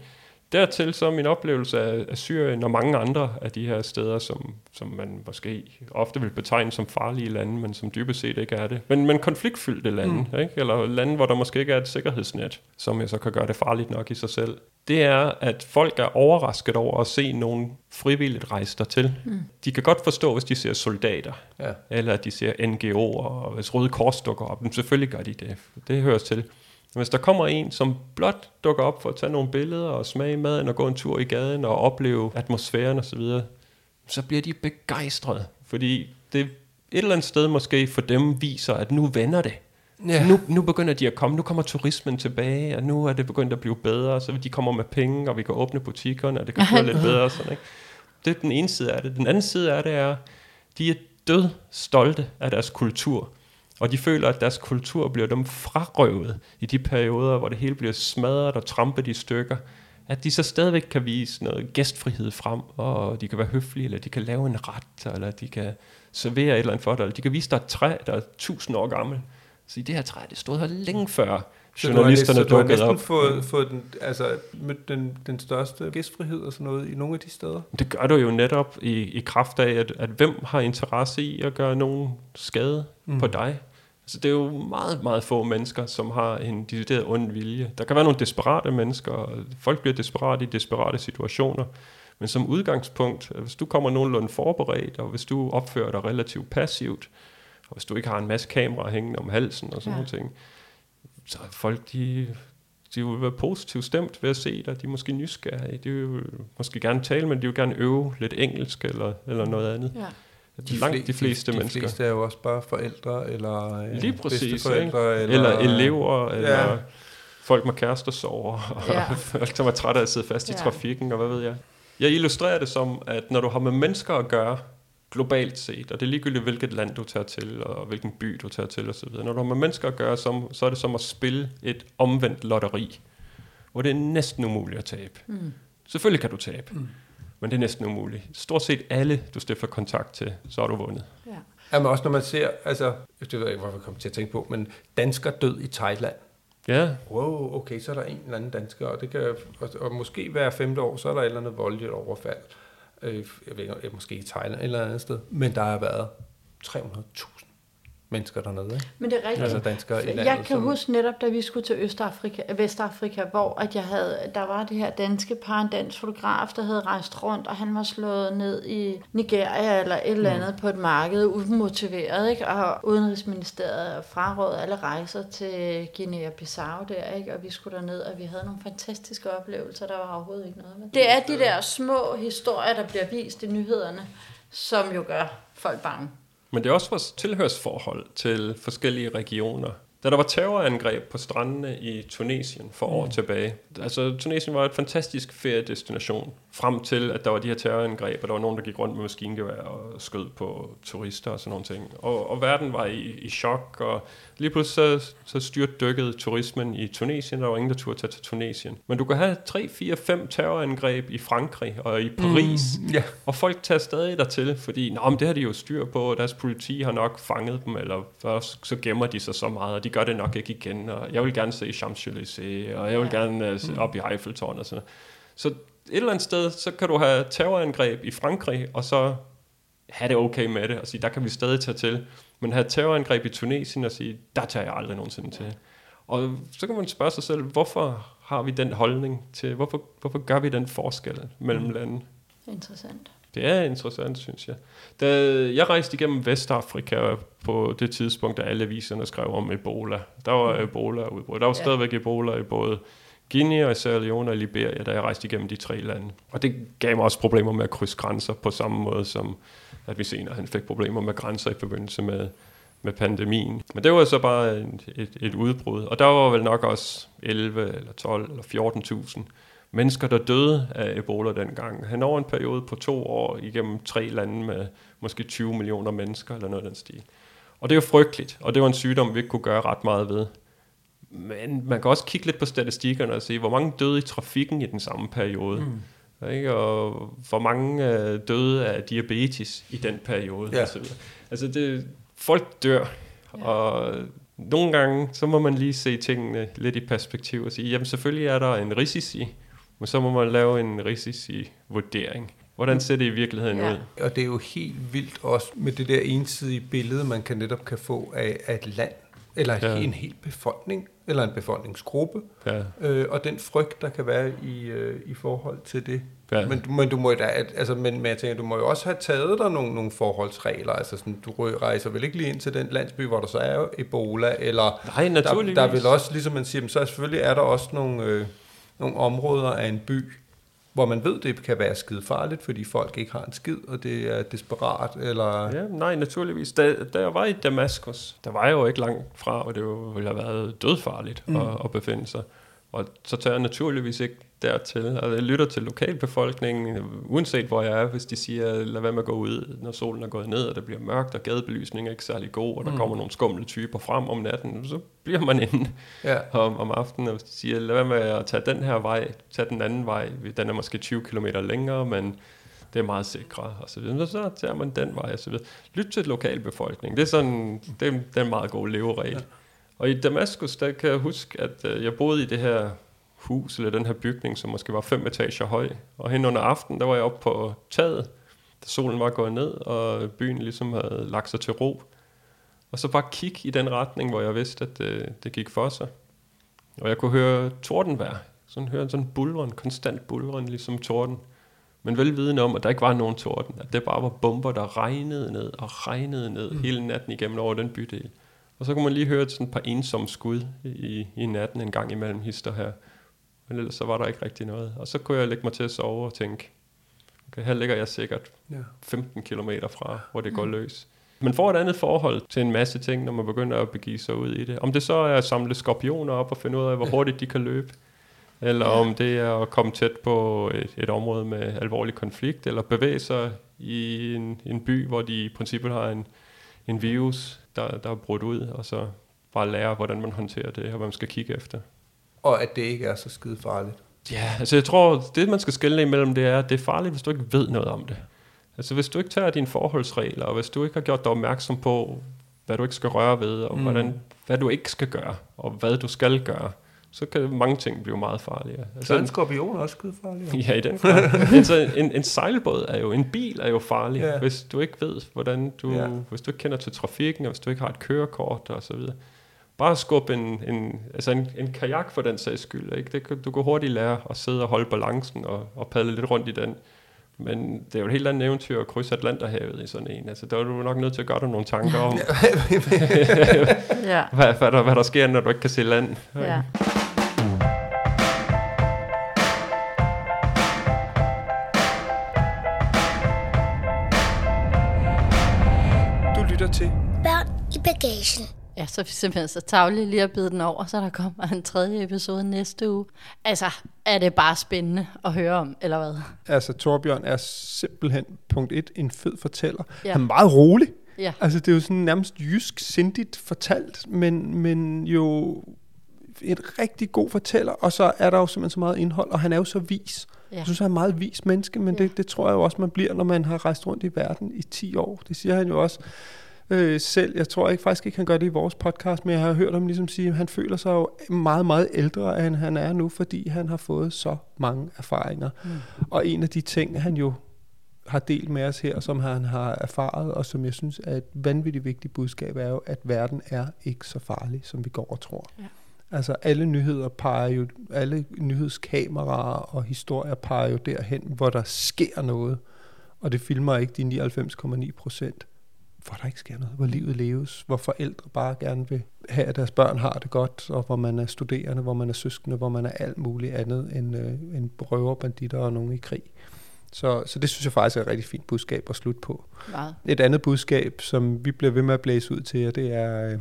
Dertil så min oplevelse af, af Syrien og mange andre af de her steder, som, som man måske ofte vil betegne som farlige lande, men som dybest set ikke er det. Men, men konfliktfyldte lande, mm. ikke? eller lande, hvor der måske ikke er et sikkerhedsnet, som jeg så kan gøre det farligt nok i sig selv. Det er, at folk er overrasket over at se nogen frivilligt rejse dertil. Mm. De kan godt forstå, hvis de ser soldater, ja. eller at de ser NGO'er, og hvis Røde Kors dukker op. Men selvfølgelig gør de det. Det høres til. Hvis der kommer en, som blot dukker op for at tage nogle billeder og smage maden og gå en tur i gaden og opleve atmosfæren osv., så, så bliver de begejstrede, fordi det et eller andet sted måske for dem viser, at nu vender det. Ja. Nu, nu begynder de at komme, nu kommer turismen tilbage, og nu er det begyndt at blive bedre, så de kommer med penge, og vi kan åbne butikkerne, og det kan blive lidt bedre. Sådan, ikke? Det er den ene side af det. Den anden side af det er, de er død stolte af deres kultur. Og de føler, at deres kultur bliver dem frarøvet i de perioder, hvor det hele bliver smadret og trampet i stykker. At de så stadigvæk kan vise noget gæstfrihed frem, og de kan være høflige, eller de kan lave en ret, eller de kan servere et eller andet for dig, eller de kan vise dig et træ, der er tusind år gammel. Så i det her træ, det stod her længe før så journalisterne du har næsten, du har næsten fået, fået den, altså, mødt den, den største gæstfrihed og sådan noget i nogle af de steder? Det gør du jo netop i, i kraft af, at, at hvem har interesse i at gøre nogen skade mm. på dig? Altså, det er jo meget, meget få mennesker, som har en decideret ond vilje. Der kan være nogle desperate mennesker, og folk bliver desperate i desperate situationer. Men som udgangspunkt, hvis du kommer nogenlunde forberedt, og hvis du opfører dig relativt passivt, og hvis du ikke har en masse kameraer hængende om halsen og sådan ja. noget ting, så folk, de, de vil være positivt stemt ved at se dig. De er måske nysgerrige. De vil måske gerne tale, men de vil gerne øve lidt engelsk eller, eller noget andet. Ja. De, langt de fleste de, mennesker. De fleste er jo også bare forældre, eller øh, Lige præcis, eller, eller elever, eller ja. eller folk med kærester sover, og ja. folk, som er trætte af at sidde fast ja. i trafikken, og hvad ved jeg. Jeg illustrerer det som, at når du har med mennesker at gøre, globalt set, og det er ligegyldigt, hvilket land du tager til, og hvilken by du tager til osv. Når du har med mennesker at gøre, så, så er det som at spille et omvendt lotteri, hvor det er næsten umuligt at tabe. Mm. Selvfølgelig kan du tabe, mm. men det er næsten umuligt. Stort set alle, du stifter kontakt til, så har du vundet. Ja. Jamen også når man ser, altså, det ved jeg ikke, hvorfor jeg kommer til at tænke på, men dansker død i Thailand. Ja, Wow, okay, så er der en eller anden dansker, og det kan, og, og måske hver femte år, så er der et eller andet voldeligt overfald. Øh, jeg ved ikke, måske i Thailand eller et andet sted, men der har været 300.000 mennesker dernede, ikke? Men det er rigtigt. Altså danskere i landet, Jeg kan som- huske netop, da vi skulle til Østafrika, Vestafrika, hvor at jeg havde, der var det her danske par, en dansk fotograf, der havde rejst rundt, og han var slået ned i Nigeria eller et eller andet mm. på et marked, umotiveret, ikke? og Udenrigsministeriet frarådede alle rejser til Guinea-Bissau der, ikke? og vi skulle derned, og vi havde nogle fantastiske oplevelser, der var overhovedet ikke noget med. Det er de der små historier, der bliver vist i nyhederne, som jo gør folk bange. Men det er også vores tilhørsforhold til forskellige regioner. Da der var terrorangreb på strandene i Tunesien for år tilbage. Altså, Tunesien var et fantastisk feriedestination. Frem til, at der var de her terrorangreb, og der var nogen, der gik rundt med maskingevær og skød på turister og sådan nogle ting. Og, og verden var i, i chok, og lige pludselig så, så styrt dykkede turismen i Tunesien. Der var ingen, der turde tage til Tunesien. Men du kan have 3, 4, 5 terrorangreb i Frankrig og i Paris. Mm, ja. Og folk tager stadig dertil, fordi Nå, men det har de jo styr på, og deres politi har nok fanget dem, eller så, så gemmer de sig så meget, og de gør det nok ikke igen, og jeg vil gerne se Champs-Élysées, og jeg vil gerne uh, se op i Eiffeltårn og sådan noget. Så et eller andet sted, så kan du have terrorangreb i Frankrig, og så have det okay med det, og sige, der kan vi stadig tage til. Men have terrorangreb i Tunesien og sige, der tager jeg aldrig nogensinde til. Og så kan man spørge sig selv, hvorfor har vi den holdning til, hvorfor, hvorfor gør vi den forskel mellem lande? Interessant. Det er interessant, synes jeg. Da jeg rejste igennem Vestafrika på det tidspunkt, da alle aviserne skrev om Ebola. Der var Ebola udbrud. Der var Ja. stadigvæk Ebola i både Guinea og Sierra Leone og Liberia, da jeg rejste igennem de tre lande. Og det gav mig også problemer med at krydse grænser på samme måde, som at vi senere han fik problemer med grænser i forbindelse med, med pandemien. Men det var så bare et, et, et udbrud. Og der var vel nok også 11 eller 12 eller 14.000 mennesker, der døde af Ebola dengang. Han over en periode på to år igennem tre lande med måske 20 millioner mennesker eller noget af den stil. Og det er jo frygteligt, og det var en sygdom, vi ikke kunne gøre ret meget ved. Men man kan også kigge lidt på statistikkerne og se, hvor mange døde i trafikken i den samme periode. Mm. Ikke? Og hvor mange øh, døde af diabetes i den periode. Ja. og så videre. Altså det, folk dør, ja. og nogle gange, så må man lige se tingene lidt i perspektiv og sige, jamen selvfølgelig er der en risici, men så må man lave en risici-vurdering. Hvordan ser det i virkeligheden Ja. ud? Og det er jo helt vildt også med det der ensidige billede, man kan netop kan få af, af et land, eller Ja. en hel befolkning, eller en befolkningsgruppe, Ja. øh, og den frygt, der kan være i, øh, i forhold til det. Ja. Men, du- men du må jo da, altså, men, men jeg tænker, du må jo også have taget dig nogle, nogle forholdsregler, altså sådan, du rejser vel ikke lige ind til den landsby, hvor der så er Ebola, eller Nej, der, naturligvis. der er vel også, ligesom man siger, men så selvfølgelig er der også nogle, øh, nogle områder af en by, hvor man ved, det kan være skide farligt, fordi folk ikke har en skid, og det er desperat, eller... Ja, nej, naturligvis. Da, da jeg var i Damaskus, der var jeg jo ikke langt fra, og det ville have været dødfarligt mm. at, at befinde sig. Og så tager jeg naturligvis ikke dertil. Altså, jeg lytter til lokalbefolkningen, uanset hvor jeg er, hvis de siger, lad være med at gå ud, når solen er gået ned, og det bliver mørkt, og gadebelysningen er ikke særlig god, og der mm. kommer nogle skumle typer frem om natten, så bliver man inde Ja. om, om aftenen, og hvis de siger, lad være med at tage den her vej, tage den anden vej, den er måske 20 km længere, men det er meget sikre, og så videre. Så tager man den vej, og så videre. Lyt til lokalbefolkningen. Det er sådan, det er, det er en meget god leveregel. Ja. Og i Damaskus, der kan jeg huske, at øh, jeg boede i det her hus, eller den her bygning, som måske var fem etager høj. Og hen under aften, der var jeg oppe på taget, da solen var gået ned, og byen ligesom havde lagt sig til ro. Og så bare kigge i den retning, hvor jeg vidste, at det, det gik for sig. Og jeg kunne høre tordenvejr. Sådan høre sådan bulren, konstant bulren, ligesom torden. Men velvidende om, at der ikke var nogen torden. At det bare var bomber, der regnede ned og regnede ned mm. hele natten igennem over den bydel. Og så kunne man lige høre sådan et par ensomme skud i, i natten en gang imellem hister her. Men ellers så var der ikke rigtig noget. Og så kunne jeg lægge mig til at sove og tænke, okay, her ligger jeg sikkert Ja. 15 km fra, hvor det går løs. Man får et andet forhold til en masse ting, når man begynder at begive sig ud i det. Om det så er at samle skorpioner op og finde ud af, hvor hurtigt de kan løbe, eller om det er at komme tæt på et, et område med alvorlig konflikt, eller bevæge sig i en, en by, hvor de i princippet har en, en virus, der, der er brudt ud, og så bare lære, hvordan man håndterer det, og hvad man skal kigge efter. Og at det ikke er så skide farligt. Ja, altså jeg tror, det man skal skille imellem, det er, at det er farligt, hvis du ikke ved noget om det. Altså hvis du ikke tager dine forholdsregler, og hvis du ikke har gjort dig opmærksom på, hvad du ikke skal røre ved, og Mm. hvordan, hvad du ikke skal gøre, og hvad du skal gøre, så kan mange ting blive meget farlige. Så er en skorpion også skide farlig. Ja, i den grad. altså, en, en sejlbåd er jo, en bil er jo farlig, Ja. hvis du ikke ved, hvordan du, ja. hvis du ikke kender til trafikken, og hvis du ikke har et kørekort og så videre. Bare skub en, en, altså en, en kajak for den sags skyld. Ikke? Det, kan- du kan hurtigt lære at sidde og holde balancen og, og padle lidt rundt i den. Men det er jo et helt andet eventyr at krydse Atlanterhavet i sådan en. Altså, der er du nok nødt til at gøre dig nogle tanker om, Ja. hvad, hvad, der, hvad der sker, når du ikke kan se land. ja. Du lytter til Børn i bagagen. Ja, så er vi simpelthen så tavlige lige at bide den over, så der kommer en tredje episode næste uge. Altså, er det bare spændende at høre om, eller hvad? Altså, Torbjørn er simpelthen, punkt et, en fed fortæller. Ja. Han er meget rolig. Ja. Altså, det er jo sådan nærmest jysk sindigt fortalt, men, men jo en rigtig god fortæller, og så er der jo simpelthen så meget indhold, og han er jo så vis. Ja. Jeg synes, han er meget vis menneske, men Ja. det, det tror jeg jo også, man bliver, når man har rejst rundt i verden i 10 år. Det siger han jo også øh, selv. Jeg tror ikke faktisk ikke, han gør det i vores podcast, men jeg har hørt ham ligesom sige, at han føler sig jo meget, meget ældre, end han er nu, fordi han har fået så mange erfaringer. Mm. Og en af de ting, han jo har delt med os her, som han har erfaret, og som jeg synes er et vanvittigt vigtigt budskab, er jo, at verden er ikke så farlig, som vi går og tror. Ja. Altså alle nyheder peger jo, alle nyhedskameraer og historier peger jo derhen, hvor der sker noget. Og det filmer ikke de 99,9 procent, hvor der ikke sker noget, hvor livet leves, hvor forældre bare gerne vil have, at deres børn har det godt, og hvor man er studerende, hvor man er søskende, hvor man er alt muligt andet end, øh, end røver, banditter og nogen i krig. Så, så det synes jeg faktisk er et rigtig fint budskab at slutte på. Meget. Et andet budskab, som vi bliver ved med at blæse ud til jer, det er øh,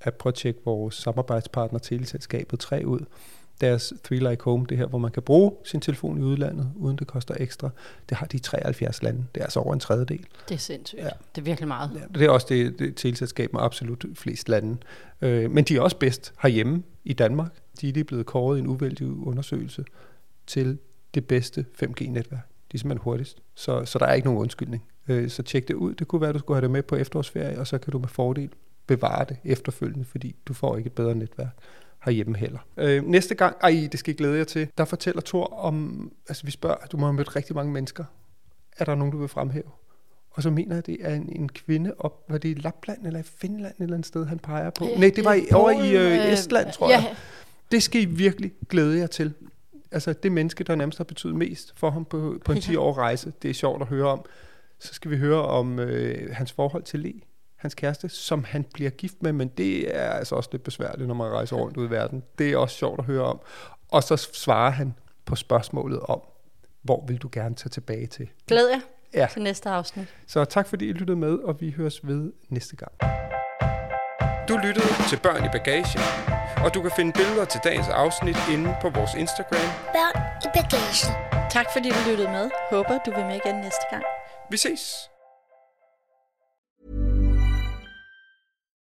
at prøve at tjekke vores samarbejdspartner teleselskabet 3 ud. Deres Three Like Home, det her, hvor man kan bruge sin telefon i udlandet, uden det koster ekstra. Det har de i 73 lande. Det er altså over en tredjedel. Det er sindssygt. Ja. Det er virkelig meget. Ja, det er også det, det teleselskab med absolut flest lande. Øh, men de er også bedst herhjemme i Danmark. De er lige blevet kåret i en uvældig undersøgelse til det bedste 5G-netværk. De er simpelthen hurtigst. Så, så der er ikke nogen undskyldning. Øh, så tjek det ud. Det kunne være, at du skulle have det med på efterårsferie, og så kan du med fordel bevare det efterfølgende, fordi du får ikke et bedre netværk herhjemme heller. Øh, næste gang, ej, det skal I glæde jer til, der fortæller Thor om, altså vi spørger, du må have mødt rigtig mange mennesker. Er der nogen, du vil fremhæve? Og så mener jeg, det er en, en kvinde op, var det i Lapland eller i Finland et eller andet sted, han peger på? Nej, det var i, over i øh, Estland, tror jeg. Ja, Det skal I virkelig glæde jer til. Altså det menneske, der nærmest har betydet mest for ham på, på en Ja. 10 år rejse, det er sjovt at høre om. Så skal vi høre om øh, hans forhold til Le, hans kæreste, som han bliver gift med, men det er altså også lidt besværligt, når man rejser rundt ud i verden. Det er også sjovt at høre om. Og så svarer han på spørgsmålet om, hvor vil du gerne tage tilbage til? glæd jer Ja. til næste afsnit. Så tak fordi I lyttede med, og vi høres ved næste gang. Du lyttede til Børn i Bagagen, og du kan finde billeder til dagens afsnit inde på vores Instagram. Børn i bagagen. Tak fordi du lyttede med. Håber du vil med igen næste gang. Vi ses!